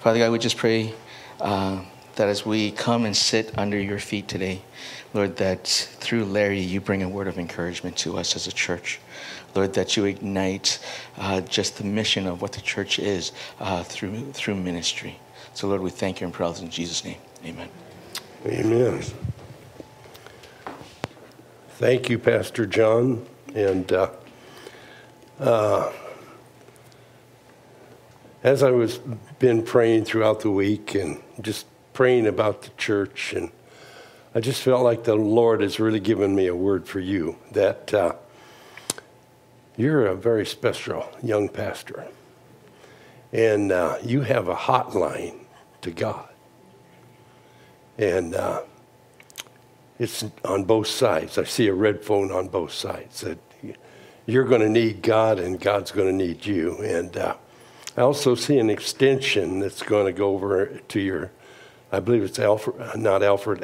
Father God, we just pray uh, that as we come and sit under your feet today, Lord, that through Larry, you bring a word of encouragement to us as a church. Lord, that you ignite uh, just the mission of what the church is uh, through, through ministry. So, Lord, we thank you and praise in Jesus' name. Amen. Amen. Thank you, Pastor John. And uh, uh, as I was been praying throughout the week and just praying about the church, and I just felt like the Lord has really given me a word for you that uh, you're a very special young pastor, and uh, you have a hotline to God, and uh, it's on both sides. I see a red phone on both sides that you're going to need God, and God's going to need you, and uh, I also see an extension that's going to go over to your, I believe it's Alfred, not Alfred,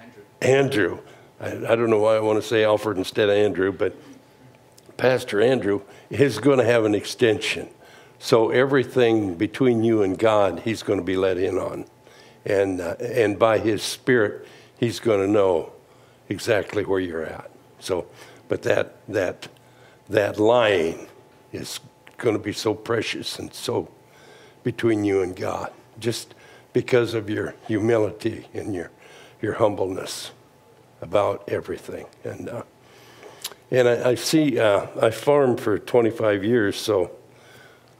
Andrew. Andrew. I, I don't know why I want to say Alfred instead of Andrew, but Pastor Andrew is going to have an extension. So everything between you and God, he's going to be let in on. And, uh, and by his spirit, he's going to know exactly where you're at. So, but that, that, that line is going to be so precious and so between you and God, just because of your humility and your, your humbleness about everything. And, uh, and I, I see, uh, I farmed for 25 years, so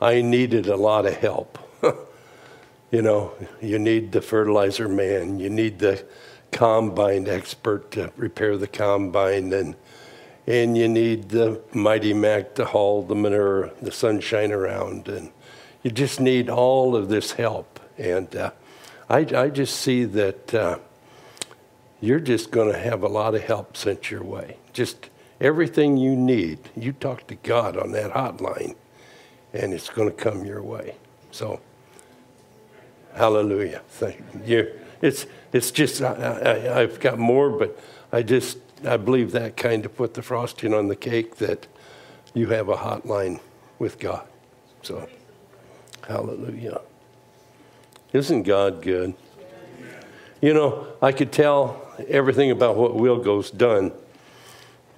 I needed a lot of help. you know, you need the fertilizer man, you need the combine expert to repair the combine, and and you need the Mighty Mac to haul the manure, the sunshine around, and you just need all of this help. And uh, I, I, just see that uh, you're just going to have a lot of help sent your way. Just everything you need, you talk to God on that hotline, and it's going to come your way. So, hallelujah. Thank you. It's, it's just, I, I, I've got more, but I just I believe that kind of put the frosting on the cake that you have a hotline with God. So, hallelujah. Isn't God good? You know, I could tell everything about what Wilgo's done,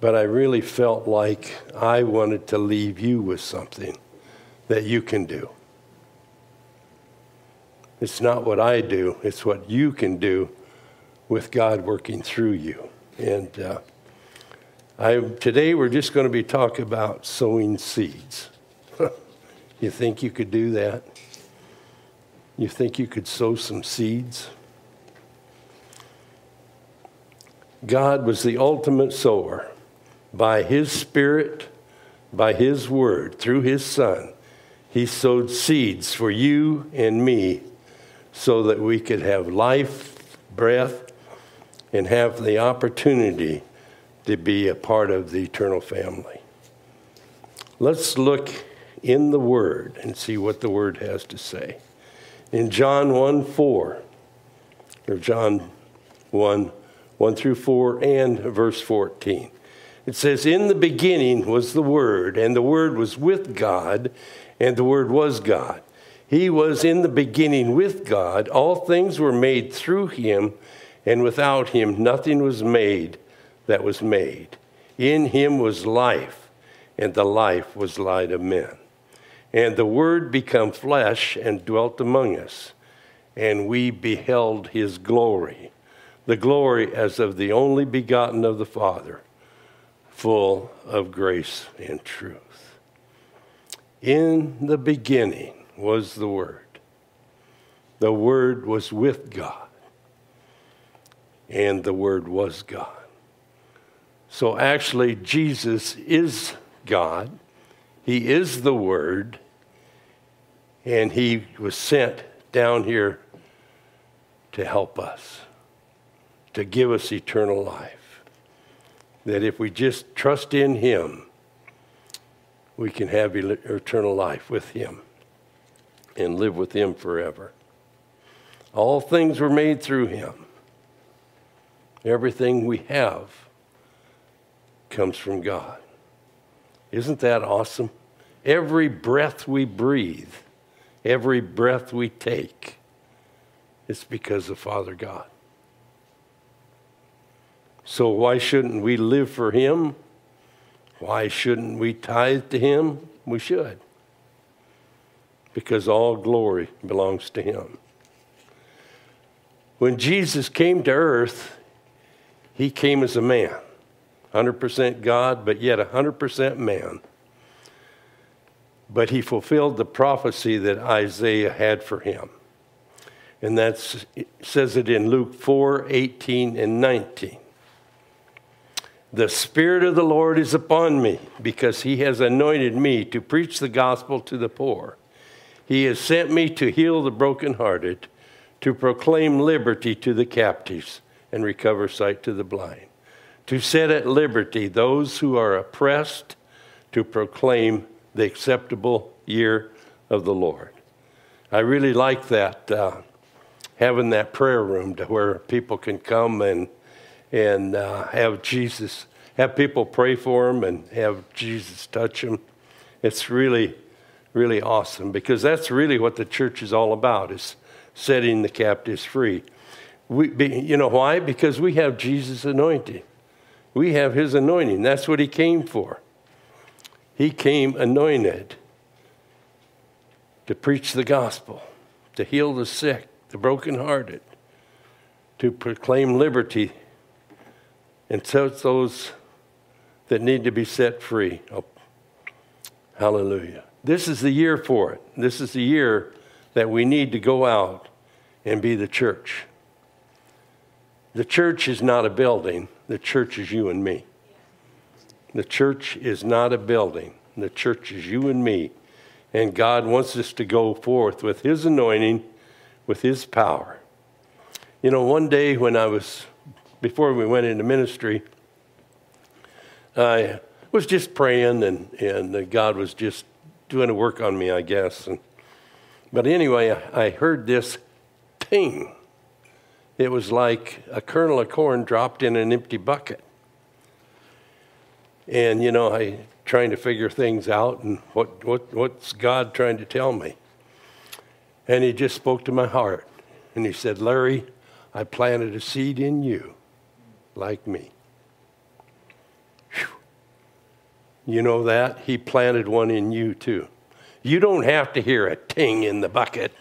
but I really felt like I wanted to leave you with something that you can do. It's not what I do, it's what you can do with God working through you. And uh, I, today we're just going to be talking about sowing seeds. you think you could do that? You think you could sow some seeds? God was the ultimate sower. By His Spirit, by His Word, through His Son, He sowed seeds for you and me so that we could have life, breath, and have the opportunity to be a part of the eternal family. Let's look in the Word and see what the Word has to say. In John 1 4, or John 1 1 through 4, and verse 14, it says, In the beginning was the Word, and the Word was with God, and the Word was God. He was in the beginning with God. All things were made through him and without him nothing was made that was made. In him was life, and the life was light of men. And the Word became flesh and dwelt among us, and we beheld his glory, the glory as of the only begotten of the Father, full of grace and truth. In the beginning was the Word. The Word was with God and the Word was God. So actually, Jesus is God, He is the Word, and He was sent down here to help us, to give us eternal life. That if we just trust in Him, we can have eternal life with Him and live with Him forever. All things were made through Him Everything we have comes from God. Isn't that awesome? Every breath we breathe, every breath we take, it's because of Father God. So, why shouldn't we live for Him? Why shouldn't we tithe to Him? We should. Because all glory belongs to Him. When Jesus came to earth, He came as a man, 100% God, but yet 100% man. But He fulfilled the prophecy that Isaiah had for Him. And that says it in Luke 4 18 and 19. The Spirit of the Lord is upon me because he has anointed me to preach the gospel to the poor. He has sent me to heal the brokenhearted, to proclaim liberty to the captives and recover sight to the blind, to set at liberty those who are oppressed, to proclaim the acceptable year of the Lord. I really like that, uh, having that prayer room to where people can come and and uh, have Jesus, have people pray for them and have Jesus touch them. It's really, really awesome because that's really what the church is all about is setting the captives free. We, you know why? Because we have Jesus' anointing. We have his anointing. That's what he came for. He came anointed to preach the gospel, to heal the sick, the brokenhearted, to proclaim liberty and touch those that need to be set free. Oh, hallelujah. This is the year for it. This is the year that we need to go out and be the church. The church is not a building, the church is you and me. The church is not a building, the church is you and me. And God wants us to go forth with His anointing, with His power. You know, one day when I was before we went into ministry, I was just praying, and, and God was just doing a work on me, I guess. And, but anyway, I heard this ting. It was like a kernel of corn dropped in an empty bucket. And, you know, I trying to figure things out and what, what, what's God trying to tell me? And he just spoke to my heart. And he said, Larry, I planted a seed in you like me. Whew. You know that? He planted one in you too. You don't have to hear a ting in the bucket.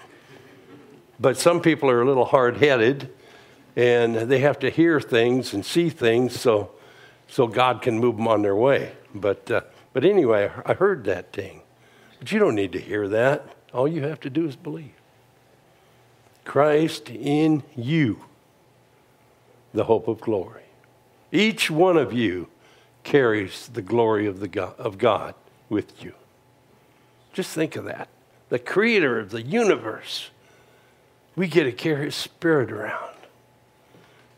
But some people are a little hard headed and they have to hear things and see things so, so God can move them on their way. But, uh, but anyway, I heard that thing. But you don't need to hear that. All you have to do is believe. Christ in you, the hope of glory. Each one of you carries the glory of, the God, of God with you. Just think of that. The creator of the universe. We get to carry his spirit around.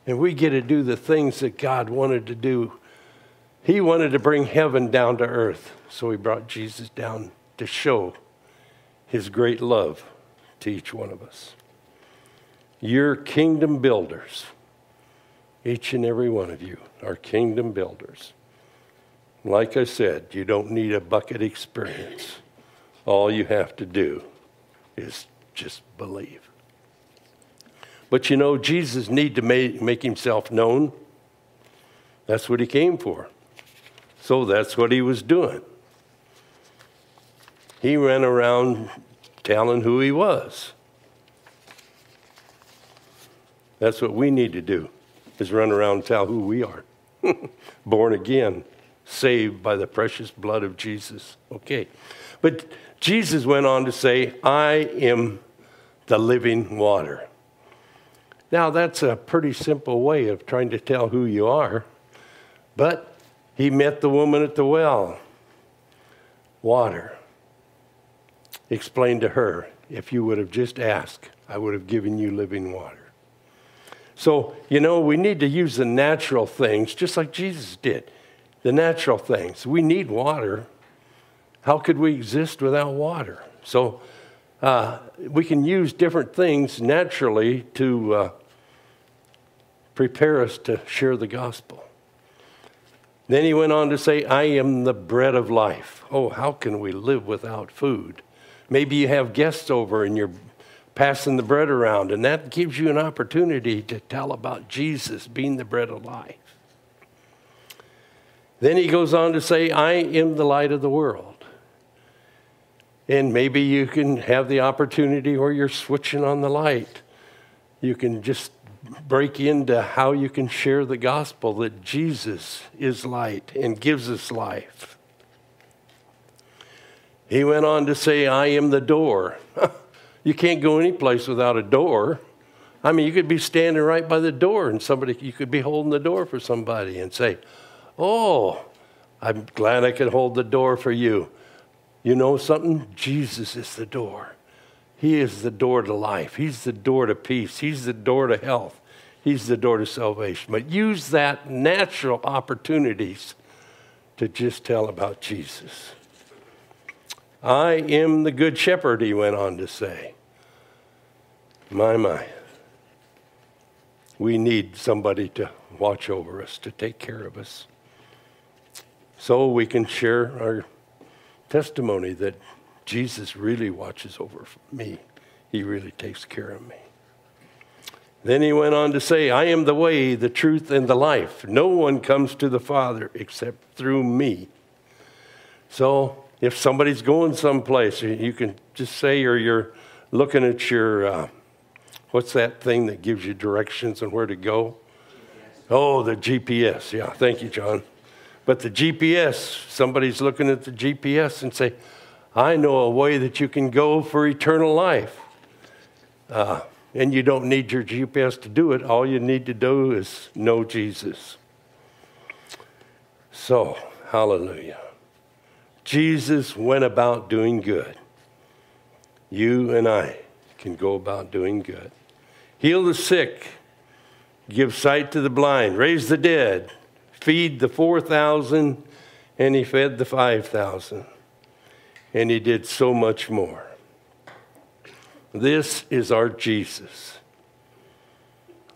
And we get to do the things that God wanted to do. He wanted to bring heaven down to earth. So he brought Jesus down to show his great love to each one of us. You're kingdom builders. Each and every one of you are kingdom builders. Like I said, you don't need a bucket experience. All you have to do is just believe. But you know, Jesus need to make, make himself known. That's what he came for. So that's what he was doing. He ran around telling who he was. That's what we need to do is run around and tell who we are. Born again, saved by the precious blood of Jesus. Okay. But Jesus went on to say, I am the living water. Now, that's a pretty simple way of trying to tell who you are. But he met the woman at the well. Water. Explained to her, if you would have just asked, I would have given you living water. So, you know, we need to use the natural things just like Jesus did. The natural things. We need water. How could we exist without water? So, uh, we can use different things naturally to uh, prepare us to share the gospel. Then he went on to say, I am the bread of life. Oh, how can we live without food? Maybe you have guests over and you're passing the bread around, and that gives you an opportunity to tell about Jesus being the bread of life. Then he goes on to say, I am the light of the world. And maybe you can have the opportunity where you're switching on the light. You can just break into how you can share the gospel that Jesus is light and gives us life. He went on to say, I am the door. you can't go any place without a door. I mean, you could be standing right by the door and somebody, you could be holding the door for somebody and say, Oh, I'm glad I could hold the door for you. You know something? Jesus is the door. He is the door to life. He's the door to peace. He's the door to health. He's the door to salvation. But use that natural opportunities to just tell about Jesus. I am the good shepherd, he went on to say. My, my. We need somebody to watch over us, to take care of us. So we can share our testimony that Jesus really watches over me. He really takes care of me. Then he went on to say, I am the way, the truth, and the life. No one comes to the Father except through me. So if somebody's going someplace, you can just say, or you're looking at your, uh, what's that thing that gives you directions on where to go? GPS. Oh, the GPS. Yeah, thank you, John. But the GPS, somebody's looking at the GPS and say, I know a way that you can go for eternal life. Uh, and you don't need your GPS to do it. All you need to do is know Jesus. So, hallelujah. Jesus went about doing good. You and I can go about doing good. Heal the sick, give sight to the blind, raise the dead, feed the 4,000, and he fed the 5,000. And he did so much more. This is our Jesus.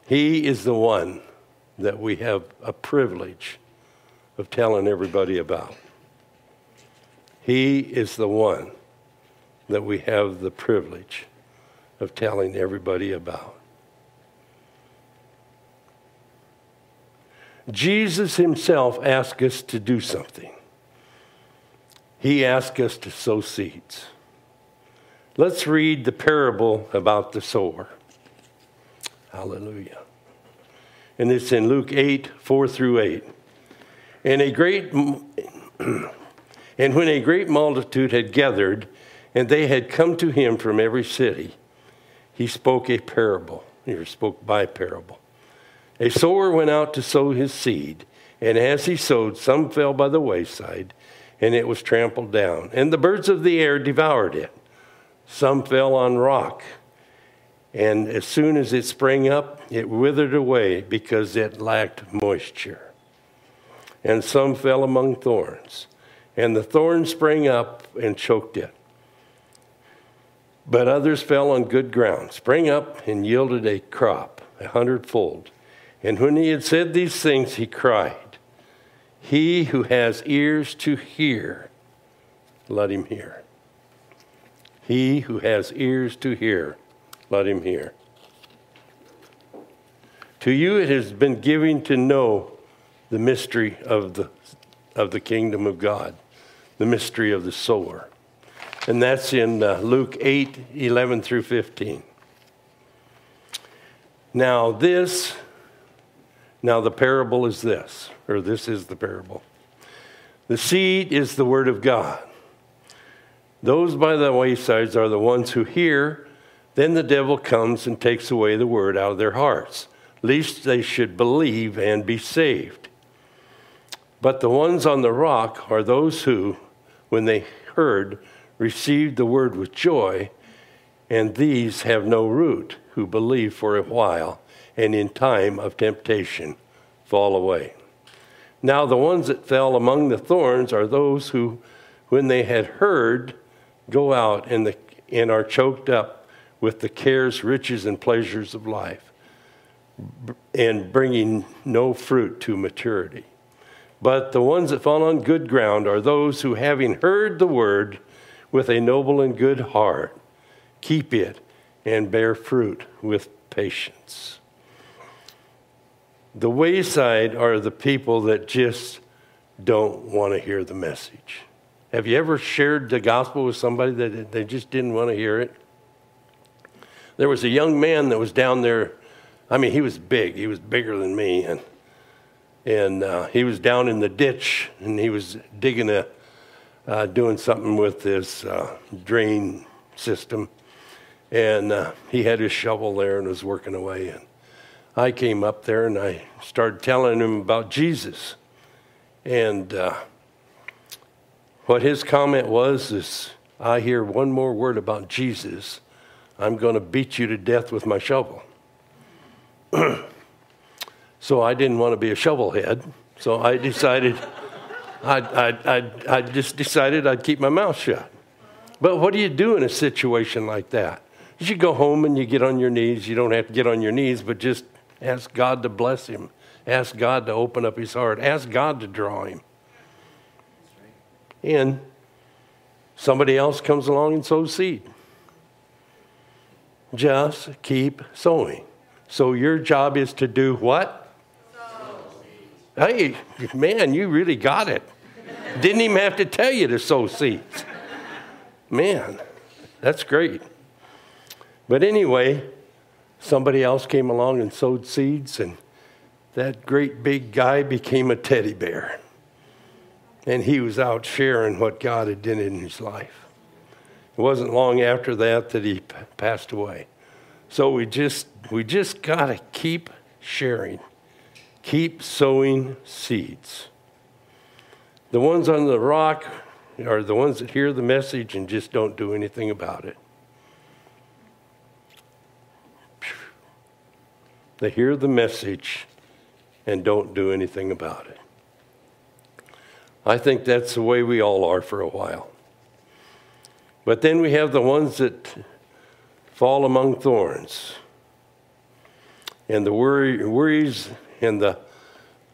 He is the one that we have a privilege of telling everybody about. He is the one that we have the privilege of telling everybody about. Jesus himself asked us to do something. He asked us to sow seeds. Let's read the parable about the sower. Hallelujah. And it's in Luke 8, 4 through 8. And a great and when a great multitude had gathered, and they had come to him from every city, he spoke a parable. He spoke by parable. A sower went out to sow his seed, and as he sowed, some fell by the wayside, and it was trampled down, and the birds of the air devoured it. Some fell on rock, and as soon as it sprang up, it withered away because it lacked moisture. And some fell among thorns, and the thorns sprang up and choked it. But others fell on good ground, sprang up, and yielded a crop, a hundredfold. And when he had said these things, he cried, He who has ears to hear, let him hear. He who has ears to hear, let him hear. To you it has been given to know the mystery of the, of the kingdom of God, the mystery of the sower. And that's in uh, Luke 8 11 through 15. Now, this, now the parable is this, or this is the parable. The seed is the word of God. Those by the waysides are the ones who hear, then the devil comes and takes away the word out of their hearts, lest they should believe and be saved. But the ones on the rock are those who, when they heard, received the word with joy, and these have no root, who believe for a while, and in time of temptation fall away. Now, the ones that fell among the thorns are those who, when they had heard, go out and, the, and are choked up with the cares, riches, and pleasures of life, and bringing no fruit to maturity. But the ones that fall on good ground are those who, having heard the word, with a noble and good heart. Keep it and bear fruit with patience. The wayside are the people that just don't want to hear the message. Have you ever shared the gospel with somebody that they just didn't want to hear it? There was a young man that was down there. I mean, he was big. He was bigger than me, and and uh, he was down in the ditch, and he was digging a, uh, doing something with this uh, drain system, and uh, he had his shovel there and was working away. And I came up there and I started telling him about Jesus, and uh, what his comment was is, I hear one more word about Jesus, I'm going to beat you to death with my shovel. so I didn't want to be a shovelhead. So I decided, I, I, I, I just decided I'd keep my mouth shut. But what do you do in a situation like that? You go home and you get on your knees. You don't have to get on your knees, but just ask God to bless him. Ask God to open up his heart. Ask God to draw him and somebody else comes along and sows seed. Just keep sowing. So your job is to do what? Hey, man, you really got it. Didn't even have to tell you to sow seeds. Man, that's great. But anyway, somebody else came along and sowed seeds, and that great big guy became a teddy bear and he was out sharing what God had done in his life. It wasn't long after that that he p- passed away. So we just we just got to keep sharing. Keep sowing seeds. The ones on the rock are the ones that hear the message and just don't do anything about it. They hear the message and don't do anything about it. I think that's the way we all are for a while. But then we have the ones that fall among thorns. And the worry, worries and the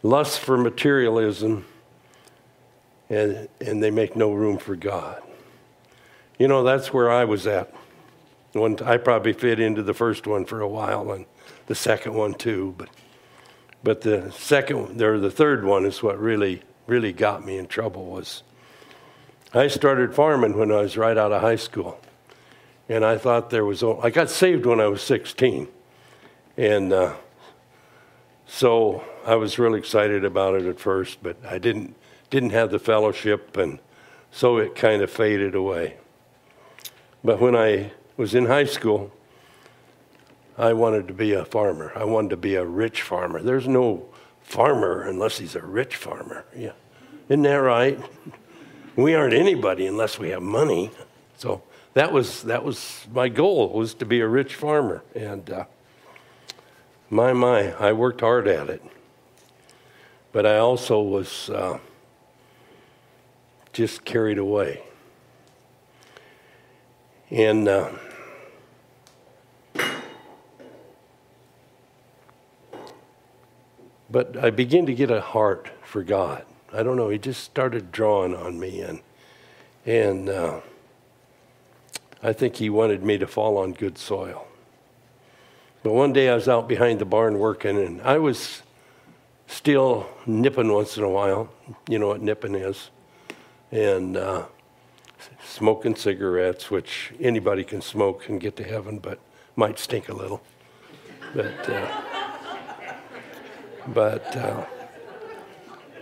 lust for materialism, and, and they make no room for God. You know, that's where I was at. I probably fit into the first one for a while and the second one too, but, but the second, or the third one is what really really got me in trouble was I started farming when I was right out of high school. And I thought there was, I got saved when I was 16. And uh, so I was really excited about it at first, but I didn't, didn't have the fellowship, and so it kind of faded away. But when I was in high school, I wanted to be a farmer. I wanted to be a rich farmer. There's no farmer unless he's a rich farmer. Yeah. Isn't that right? We aren't anybody unless we have money. So that was, that was my goal was to be a rich farmer. And uh, my, my, I worked hard at it. But I also was uh, just carried away. And uh, But I began to get a heart for God. I don't know. He just started drawing on me, and and uh, I think he wanted me to fall on good soil. But one day I was out behind the barn working, and I was still nipping once in a while. You know what nipping is, and uh, smoking cigarettes, which anybody can smoke and get to heaven, but might stink a little. But. Uh, but, uh,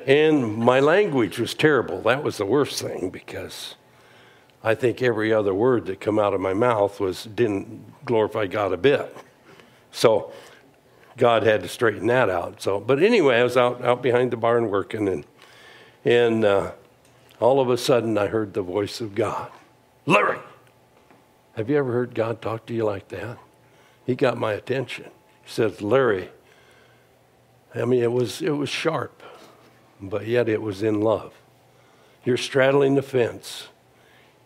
and my language was terrible. That was the worst thing because I think every other word that come out of my mouth was didn't glorify God a bit. So God had to straighten that out. So, but anyway, I was out out behind the barn working, and and uh, all of a sudden I heard the voice of God, Larry. Have you ever heard God talk to you like that? He got my attention. He says, Larry, I mean, it was, it was sharp, but yet it was in love. You're straddling the fence,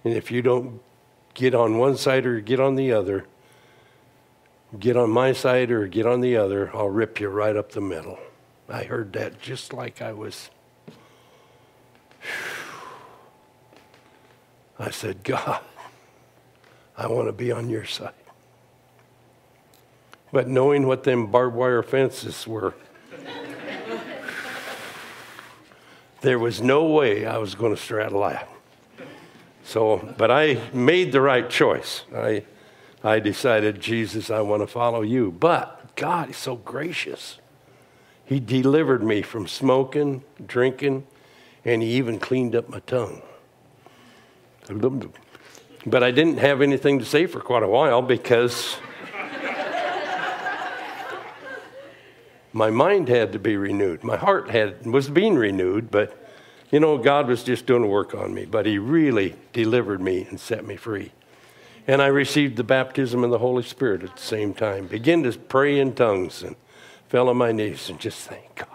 and if you don't get on one side or get on the other, get on my side or get on the other, I'll rip you right up the middle. I heard that just like I was. I said, God, I want to be on your side. But knowing what them barbed wire fences were, there was no way I was going to straddle that. So, but I made the right choice. I, I decided, Jesus, I want to follow you. But God is so gracious. He delivered me from smoking, drinking, and He even cleaned up my tongue. But I didn't have anything to say for quite a while because my mind had to be renewed. My heart had was being renewed, but you know, God was just doing work on me, but He really delivered me and set me free. And I received the baptism of the Holy Spirit at the same time. Began to pray in tongues and fell on my knees and just thank God.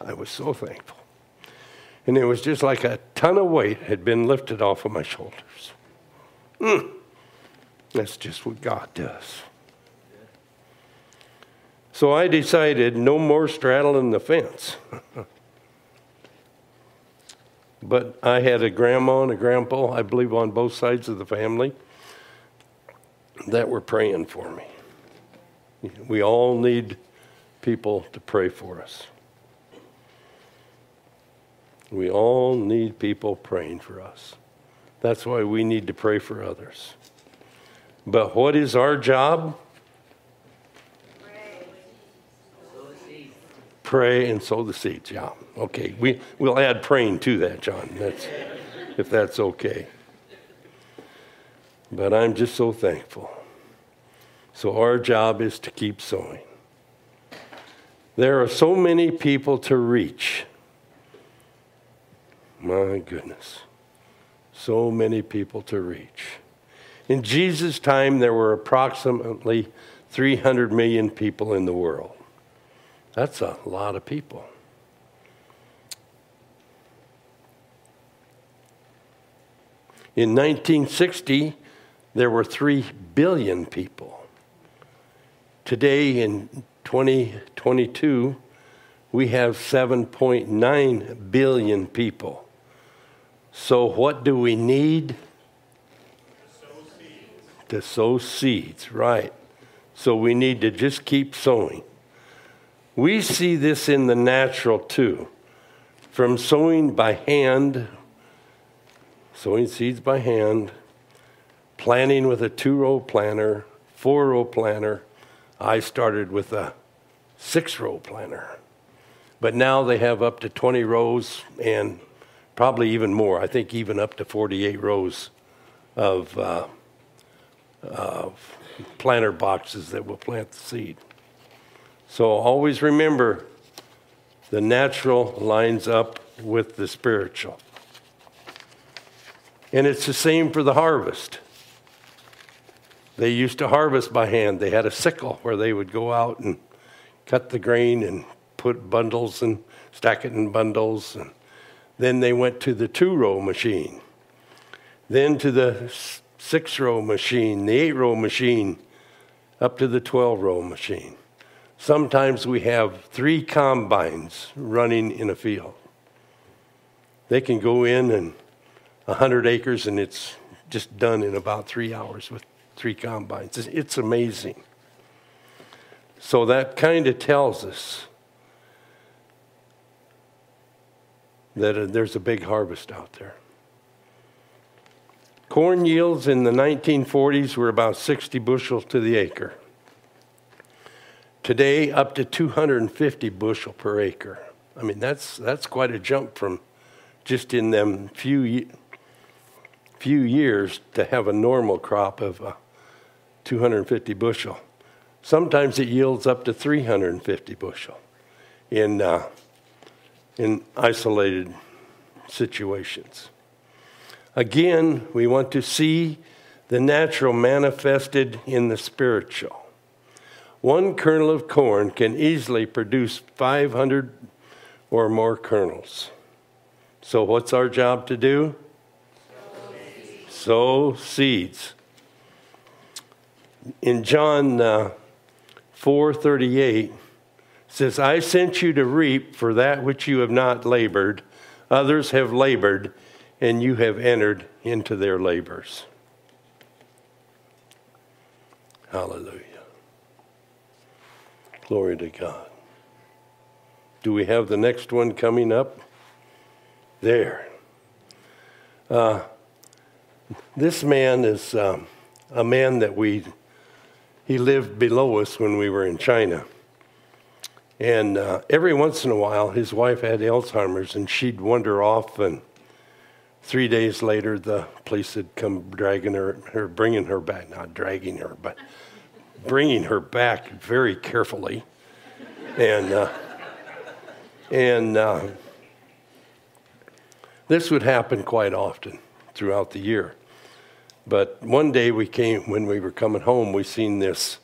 I was so thankful. And it was just like a ton of weight had been lifted off of my shoulders. Mm. That's just what God does. So I decided no more straddling the fence. but I had a grandma and a grandpa, I believe, on both sides of the family that were praying for me. We all need people to pray for us. We all need people praying for us. That's why we need to pray for others. But what is our job? Pray and sow the seeds. Yeah. Okay. We, we'll add praying to that, John. That's, if that's okay. But I'm just so thankful. So our job is to keep sowing. There are so many people to reach. My goodness. So many people to reach. In Jesus' time, there were approximately 300 million people in the world. That's a lot of people. In 1960, there were 3 billion people. Today, in 2022, we have 7.9 billion people. So, what do we need? To sow seeds, right. So, we need to just keep sowing. We see this in the natural too. From sowing by hand, sowing seeds by hand, planting with a two row planter, four row planter. I started with a six row planter. But now they have up to 20 rows and probably even more. I think even up to 48 rows of, uh, of planter boxes that will plant the seed. So always remember the natural lines up with the spiritual. And it's the same for the harvest. They used to harvest by hand. They had a sickle where they would go out and cut the grain and put bundles and stack it in bundles. And then they went to the two row machine, then to the six row machine, the eight row machine, up to the 12 row machine. Sometimes we have three combines running in a field. They can go in and 100 acres and it's just done in about three hours with three combines. It's amazing. So that kind of tells us that uh, there's a big harvest out there. Corn yields in the 1940s were about 60 bushels to the acre. Today, up to 250 bushel per acre. I mean, that's, that's quite a jump from just in them few, few years to have a normal crop of uh, 250 bushel. Sometimes it yields up to 350 bushel in uh, in isolated situations. Again, we want to see the natural manifested in the spiritual. One kernel of corn can easily produce 500 or more kernels. So, what's our job to do? Sow seeds. In John uh, 4:38 says, I sent you to reap for that which you have not labored. Others have labored, and you have entered into their labors. Hallelujah. Glory to God. Do we have the next one coming up? There. Uh, this man is um, a man that we, he lived below us when we were in China. And uh, every once in a while, his wife had Alzheimer's and she'd wander off. And three days later, the police had come dragging her, her, bringing her back, not dragging her, but bringing her back very carefully. And, uh, and uh, this would happen quite often throughout the year. But one day we came, when we were coming home, we seen this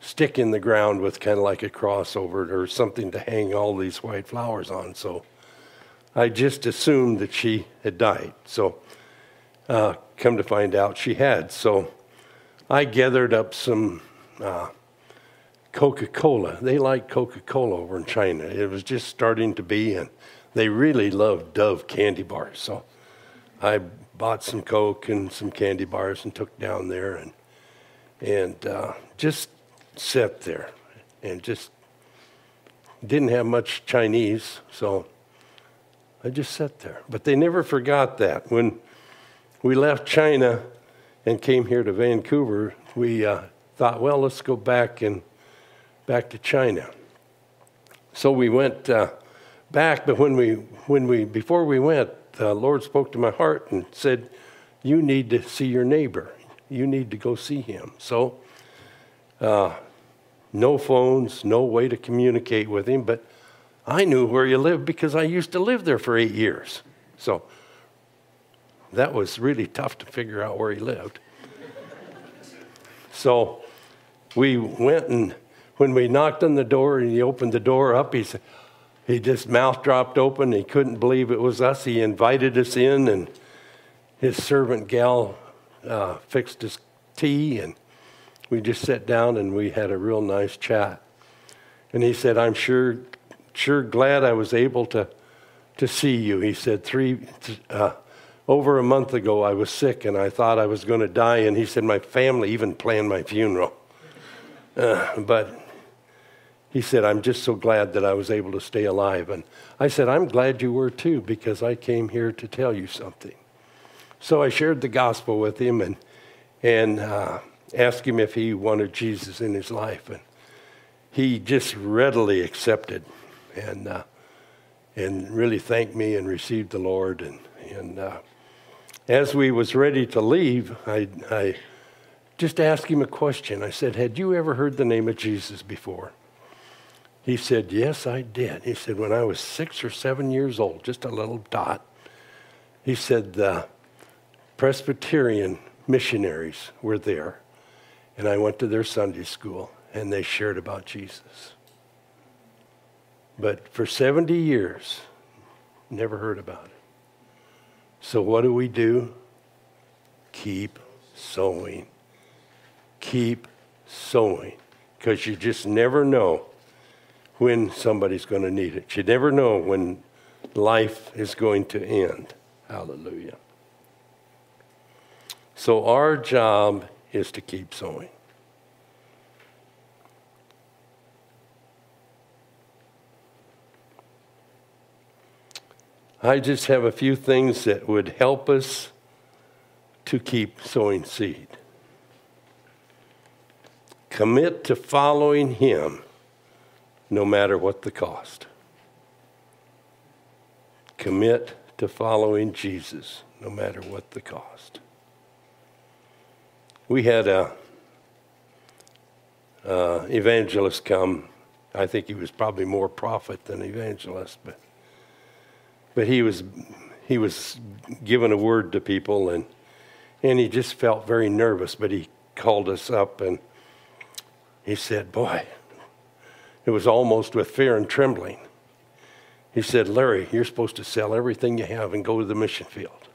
stick in the ground with kind of like a cross over it or something to hang all these white flowers on. So I just assumed that she had died. So uh, come to find out she had. So I gathered up some uh, Coca Cola. They like Coca Cola over in China. It was just starting to be, and they really love Dove candy bars. So I bought some Coke and some candy bars and took down there and and uh, just sat there and just didn't have much Chinese, so I just sat there. But they never forgot that. When we left China and came here to Vancouver, we uh, thought, well, let's go back and back to China. So we went uh, back, but when we when we before we went, the Lord spoke to my heart and said, You need to see your neighbor. You need to go see him. So, uh, no phones, no way to communicate with him, but I knew where he lived because I used to live there for eight years. So, that was really tough to figure out where he lived. so, we went and when we knocked on the door and he opened the door up, he said, he just mouth dropped open. He couldn't believe it was us. He invited us in, and his servant gal uh, fixed his tea, and we just sat down and we had a real nice chat. And he said, "I'm sure, sure glad I was able to to see you." He said, three uh, over a month ago, I was sick and I thought I was going to die, and he said my family even planned my funeral. Uh, but he said, I'm just so glad that I was able to stay alive. And I said, I'm glad you were too, because I came here to tell you something. So I shared the gospel with him and, and uh, asked him if he wanted Jesus in his life. And he just readily accepted and, uh, and really thanked me and received the Lord. And, and uh, as we was ready to leave, I, I just asked him a question. I said, had you ever heard the name of Jesus before? He said, Yes, I did. He said, When I was six or seven years old, just a little dot, he said, The Presbyterian missionaries were there, and I went to their Sunday school, and they shared about Jesus. But for 70 years, never heard about it. So, what do we do? Keep sowing. Keep sowing. Because you just never know when somebody's going to need it. You never know when life is going to end. Hallelujah. So, our job is to keep sowing. I just have a few things that would help us to keep sowing seed. Commit to following Him no matter what the cost. Commit to following Jesus no matter what the cost. We had a evangelist come. I think he was probably more prophet than evangelist, but but he was he was giving a word to people and and he just felt very nervous. But he called us up and he said, "Boy." It was almost with fear and trembling. He said, Larry, you're supposed to sell everything you have and go to the mission field.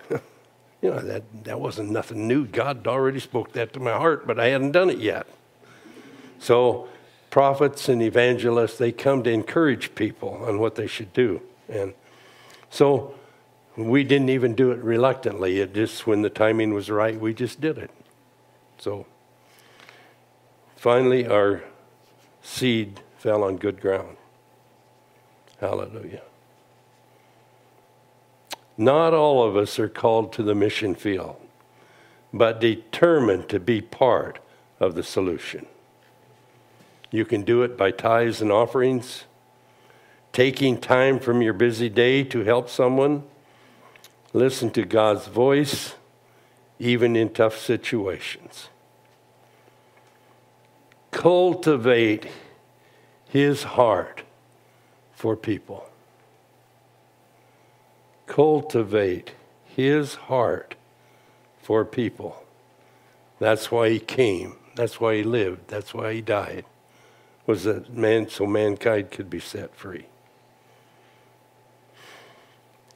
you know, that, that wasn't nothing new. God already spoke that to my heart, but I hadn't done it yet. So prophets and evangelists, they come to encourage people on what they should do. And so we didn't even do it reluctantly. It just, when the timing was right, we just did it. So finally, our seed fell on good ground. Hallelujah. Not all of us are called to the mission field, but determined to be part of the solution. You can do it by tithes and offerings, taking time from your busy day to help someone, listen to God's voice, even in tough situations. Cultivate His heart for people. Cultivate His heart for people. That's why He came. That's why He lived. That's why He died was that man so mankind could be set free.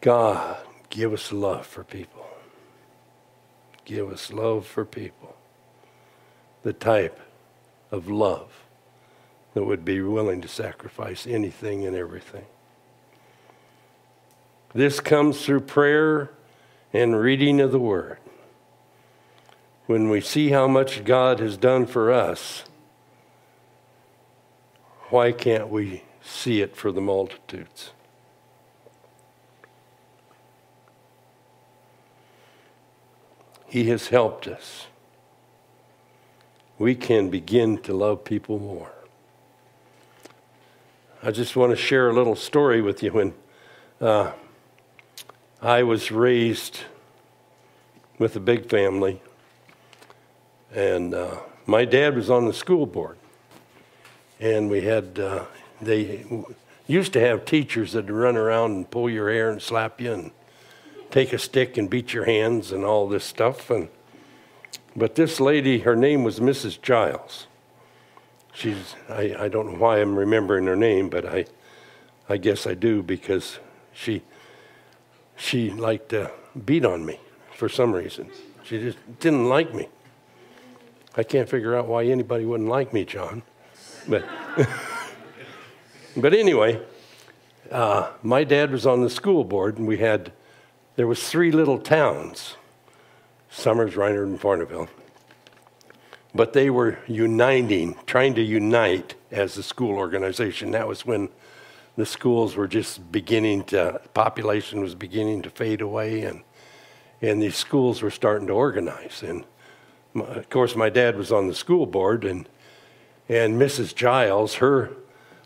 God, give us love for people. Give us love for people. The type of love that would be willing to sacrifice anything and everything. This comes through prayer and reading of the Word. When we see how much God has done for us, why can't we see it for the multitudes? He has helped us. We can begin to love people more. I just want to share a little story with you. When uh, I was raised with a big family, and uh, my dad was on the school board and we had uh, they used to have teachers that would run around and pull your hair and slap you and take a stick and beat your hands and all this stuff. And but this lady her name was mrs giles. She's I, I don't know why i'm remembering her name but i i guess i do because she she liked to beat on me for some reason. She just didn't like me. I can't figure out why anybody wouldn't like me john but, but anyway, uh, my dad was on the school board, and we had there was three little towns, Somers, Rinard, and Farnhamville. But they were uniting, trying to unite as a school organization. That was when the schools were just beginning to, population was beginning to fade away, and and these schools were starting to organize. And my, of course, my dad was on the school board, and and Mrs. Giles, her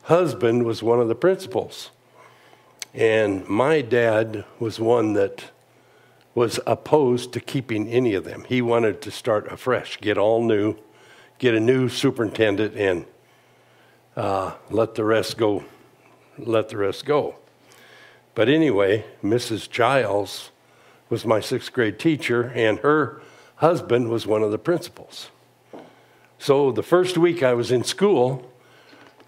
husband was one of the principals. And my dad was one that was opposed to keeping any of them. He wanted to start afresh, get all new, get a new superintendent, and uh, let the rest go. Let the rest go. But anyway, Mrs. Giles was my sixth grade teacher, and her husband was one of the principals. So the first week I was in school,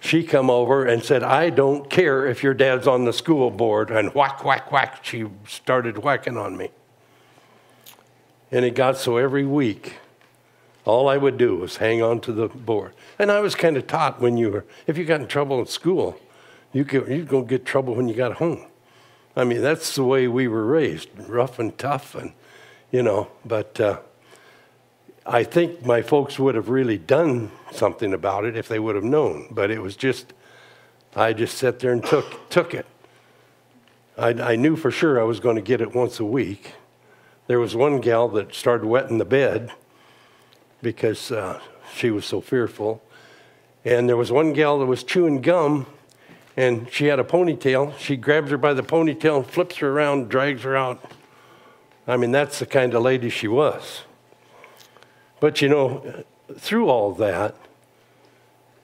she come over and said, I don't care if your dad's on the school board. And whack, whack, whack, she started whacking on me. And it got so every week, all I would do was hang on to the board. And I was kind of taught when you were, if you got in trouble in school, you could, going to get trouble when you got home. I mean, that's the way we were raised, rough and tough, and, you know, but. Uh, I think my folks would have really done something about it if they would have known, but it was just, I just sat there and took, took it. I, I knew for sure I was going to get it once a week. There was one gal that started wetting the bed because uh, she was so fearful. And there was one gal that was chewing gum and she had a ponytail. She grabs her by the ponytail flips her around, drags her out. I mean, that's the kind of lady she was. But you know, through all that,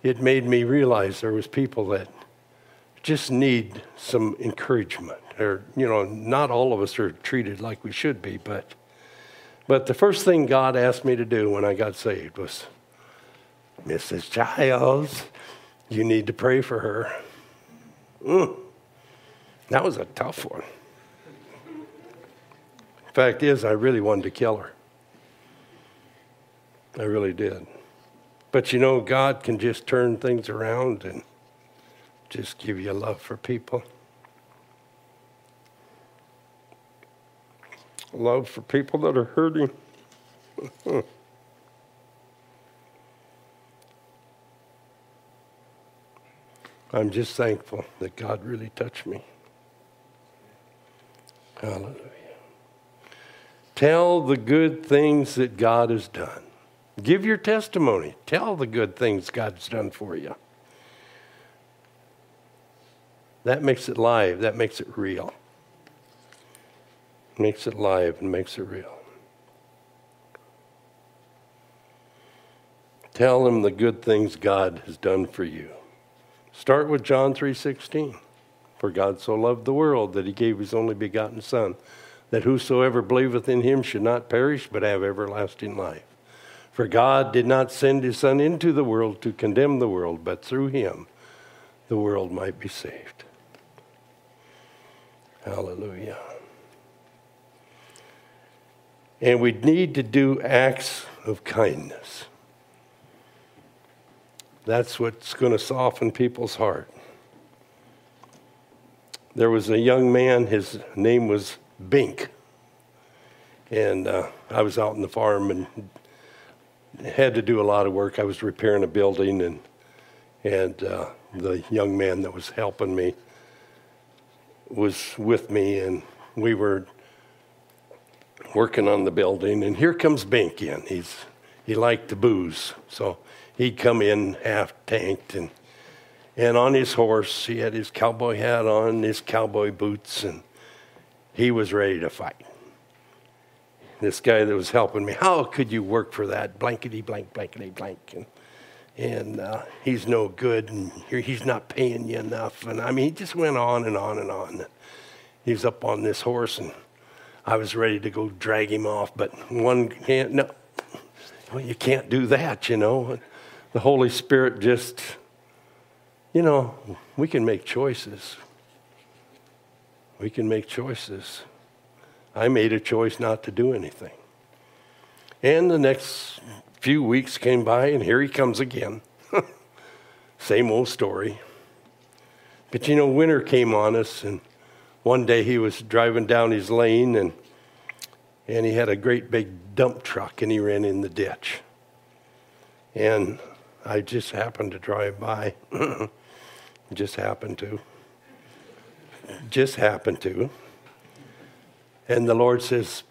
it made me realize there was people that just need some encouragement. Or, you know, not all of us are treated like we should be, but but the first thing God asked me to do when I got saved was, Mrs. Giles, you need to pray for her. Mm. That was a tough one. Fact is, I really wanted to kill her. I really did. But you know, God can just turn things around and just give you love for people. Love for people that are hurting. I'm just thankful that God really touched me. Hallelujah. Tell the good things that God has done. Give your testimony. Tell the good things God's done for you. That makes it live, that makes it real. Makes it live and makes it real. Tell them the good things God has done for you. Start with John 3:16. For God so loved the world that he gave his only begotten son that whosoever believeth in him should not perish but have everlasting life. For God did not send his son into the world to condemn the world, but through him the world might be saved. Hallelujah. And we need to do acts of kindness. That's what's going to soften people's heart. There was a young man, his name was Bink. And uh, I was out in the farm and had to do a lot of work. I was repairing a building, and, and uh, the young man that was helping me was with me, and we were working on the building. And here comes Bink in. He's, he liked the booze. So he'd come in half tanked and and on his horse he had his cowboy hat on his cowboy boots and he was ready to fight this guy that was helping me how could you work for that? Blankety blank blankety blank. And and uh, he's no good and he's not paying you enough. And i mean he just went on and on and on. He was up on this horse and i was ready to go drag him off but one can't no well, you can't do that you know? The Holy Spirit just, you know, we can make choices. We can make choices. I made a choice not to do anything. And the next few weeks came by, and here he comes again. Same old story. But you know, winter came on us, and one day he was driving down his lane, and, and he had a great big dump truck, and he ran in the ditch. And I just happened to drive by. just happened to. Just happened to. And the Lord says,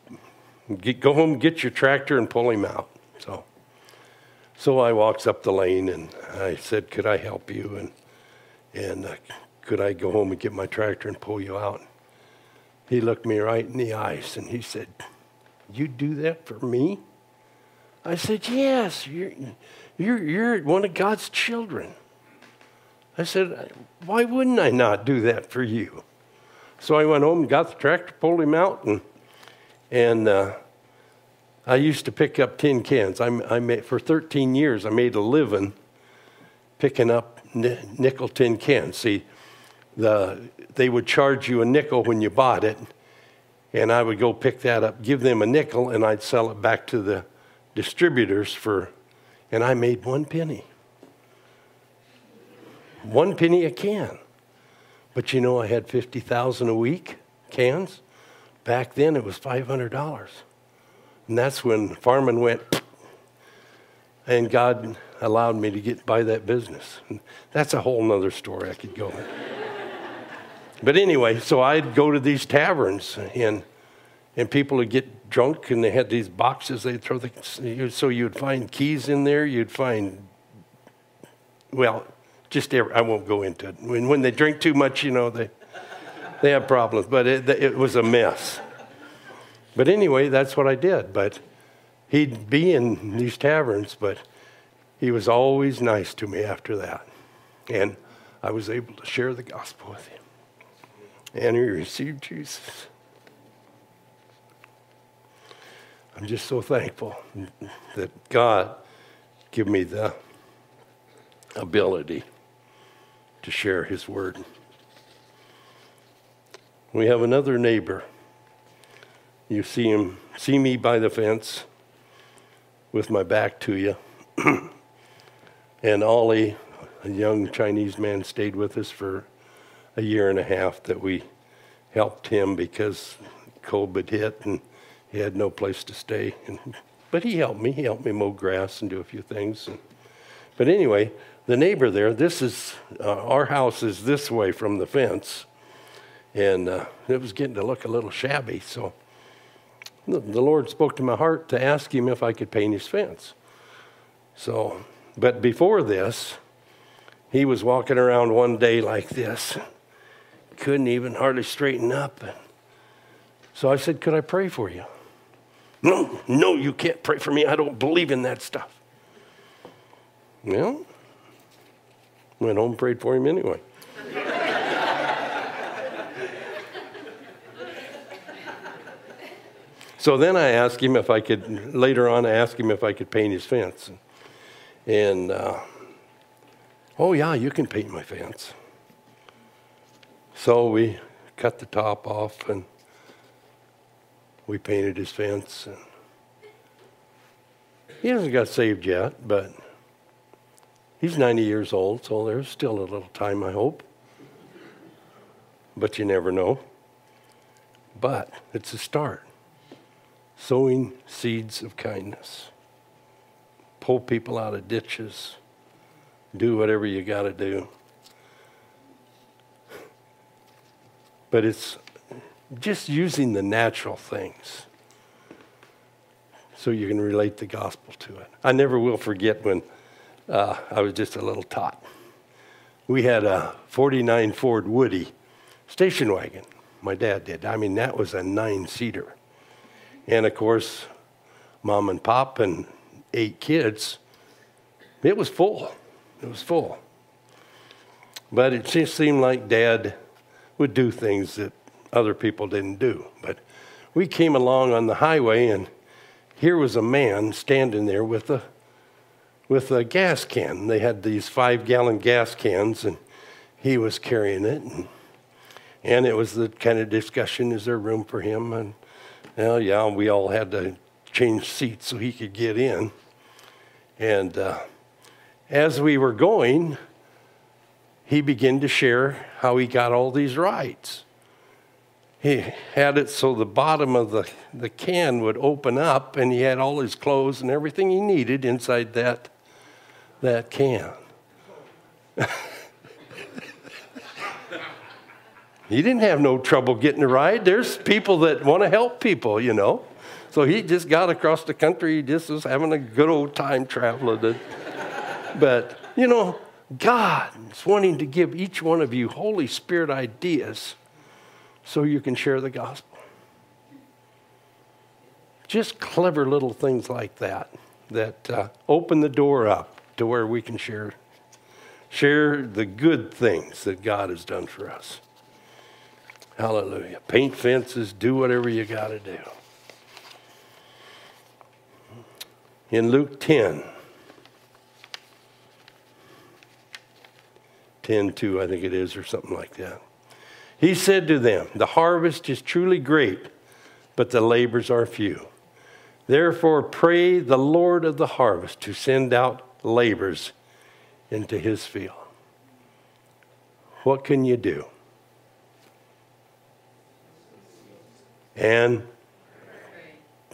Go home, get your tractor, and pull him out. So, so I walks up the lane and I said, Could I help you? And, and uh, could I go home and get my tractor and pull you out? He looked me right in the eyes and he said, You do that for me? I said, Yes. You're, you're, you're one of God's children. I said, Why wouldn't I not do that for you? So I went home and got the tractor, pulled him out, and, and uh, I used to pick up tin cans. I, I made, for 13 years, I made a living picking up nickel tin cans. See, the, they would charge you a nickel when you bought it, and I would go pick that up, give them a nickel, and I'd sell it back to the distributors for and I made one penny. One penny a can. But you know, I had 50,000 a week cans. Back then, it was $500. And that's when farming went, and God allowed me to get by that business. That's a whole nother story I could go. but anyway, so I'd go to these taverns, and and people would get drunk and they had these boxes they'd throw the so you'd find keys in there you'd find well just every, i won't go into it. When, when they drink too much you know they they have problems but it, it was a mess. But anyway that's what i did but he'd be in these taverns but he was always nice to me after that. And i was able to share the gospel with him. And he received jesus. I'm just so thankful that God gave me the ability to share his word. We have another neighbor. You see him, see me by the fence with my back to you. And Ollie, a young Chinese man, stayed with us for a year and a half that we helped him because COVID hit and he had no place to stay. But he helped me. He helped me mow grass and do a few things. But anyway, the neighbor there, this is, uh, our house is this way from the fence. And uh, it was getting to look a little shabby. So the, Lord spoke to my heart to ask him if I could paint his fence. So, but before this, he was walking around one day like this. Couldn't even hardly straighten up. So I said, Could I pray for you? No, no, you can't pray for me. I don't believe in that stuff. Well, went home, prayed for him anyway. so then I asked him if I could, later on, I asked him if I could paint his fence. And, uh, oh, yeah, you can paint my fence. So we cut the top off and we painted his fence. And he hasn't got saved yet, but He's 90 years old, so there's still a little time, I hope. But you never know. But it's a start. Sowing seeds of kindness. Pull people out of ditches. Do whatever you got to do. But it's just using the natural things so you can relate the gospel to it. I never will forget when uh, I was just a little tot. We had a 49 Ford Woody station wagon. My dad did. I mean, that was a nine seater. And of course, mom and pop and eight kids, it was full. It was full. But it just seemed like dad would do things that other people didn't do. But we came along on the highway, and here was a man standing there with a with a gas can. They had these five gallon gas cans, and he was carrying it. And, and it was the kind of discussion is there room for him? And, well, yeah, we all had to change seats so he could get in. And uh, as we were going, he began to share how he got all these rides. He had it so the bottom of the, the can would open up, and he had all his clothes and everything he needed inside that that can. he didn't have no trouble getting a ride. There's people that want to help people, you know. So he just got across the country. He just was having a good old time traveling. but, you know, God is wanting to give each one of you Holy Spirit ideas so you can share the gospel. Just clever little things like that that uh, open the door up to where we can share share the good things that God has done for us. Hallelujah. Paint fences, do whatever you got to do. In Luke 10, 10 2, I think it is, or something like that. He said to them, The harvest is truly great, but the labors are few. Therefore, pray the Lord of the harvest to send out labors into his field. What can you do? And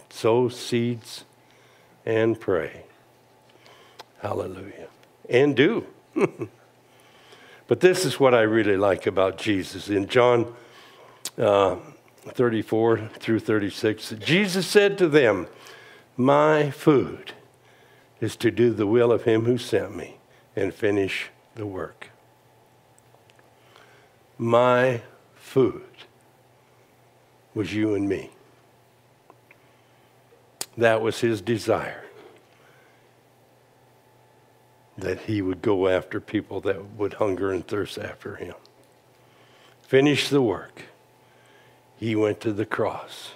sow seeds and pray. Hallelujah. And do. but this is what I really like about Jesus. In John uh, 34 through 36, Jesus said to them, My food is to do the will of him who sent me and finish the work. My food was you and me. That was his desire. That he would go after people that would hunger and thirst after him. Finish the work. He went to the cross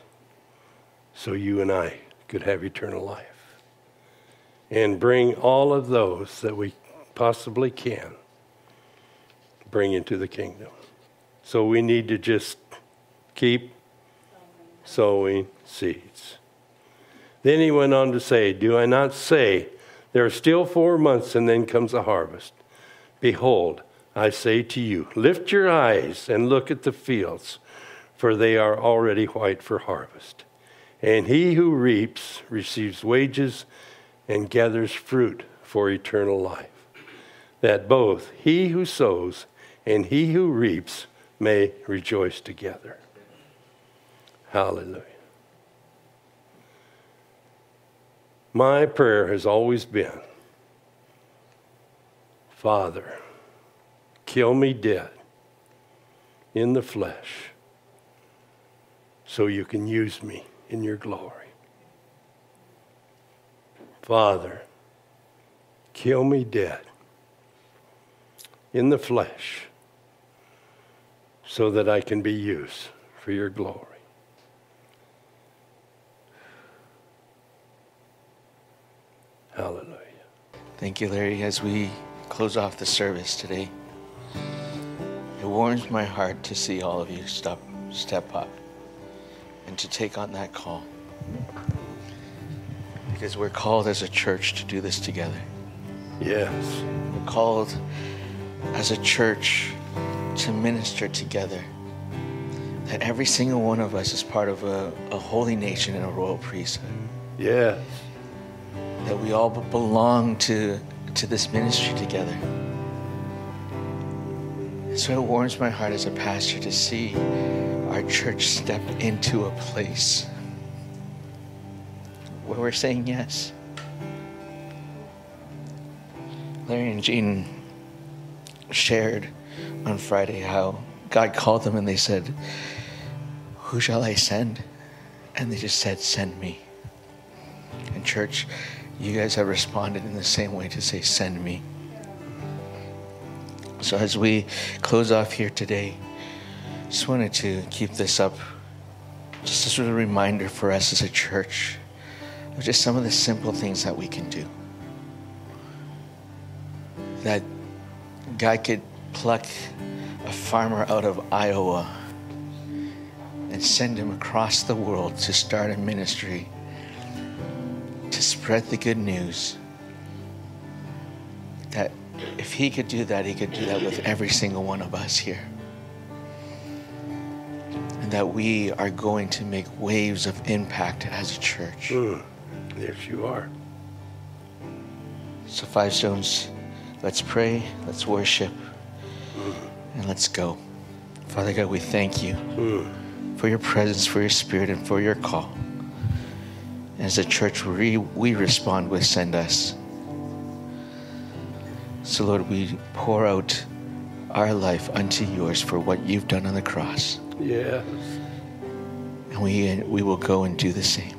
so you and I could have eternal life and bring all of those that we possibly can bring into the kingdom. So we need to just keep sowing seeds. Then he went on to say, Do I not say There are still four months, and then comes the harvest. Behold, I say to you, lift your eyes and look at the fields, for they are already white for harvest. And he who reaps receives wages and gathers fruit for eternal life, that both he who sows and he who reaps may rejoice together. Hallelujah. My prayer has always been Father, kill me dead in the flesh so you can use me in your glory. Father, kill me dead in the flesh so that I can be used for your glory. Hallelujah. Thank you, Larry, as we close off the service today. It warms my heart to see all of you step, step up and to take on that call. Because we're called as a church to do this together. Yes. We're called as a church to minister together. That every single one of us is part of a, a holy nation and a royal priesthood. Yes. That we all belong to, to this ministry together. So it warms my heart as a pastor to see our church step into a place where we're saying yes. Larry and Jean shared on Friday how God called them and they said, Who shall I send? And they just said, Send me. And, church, you guys have responded in the same way to say, Send me. So, as we close off here today, just wanted to keep this up just as a reminder for us as a church just some of the simple things that we can do. That God could pluck a farmer out of Iowa and send him across the world to start a ministry to spread the good news. That if he could do that, he could do that with every single one of us here. And that we are going to make waves of impact as a church. Mm. Yes, you are. So, Five Stones, let's pray, let's worship, and let's go. Father God, we thank you for your presence, for your spirit, and for your call. As a church, we, we respond with send us. So, Lord, we pour out our life unto yours for what you've done on the cross. Yes. And we, we will go and do the same.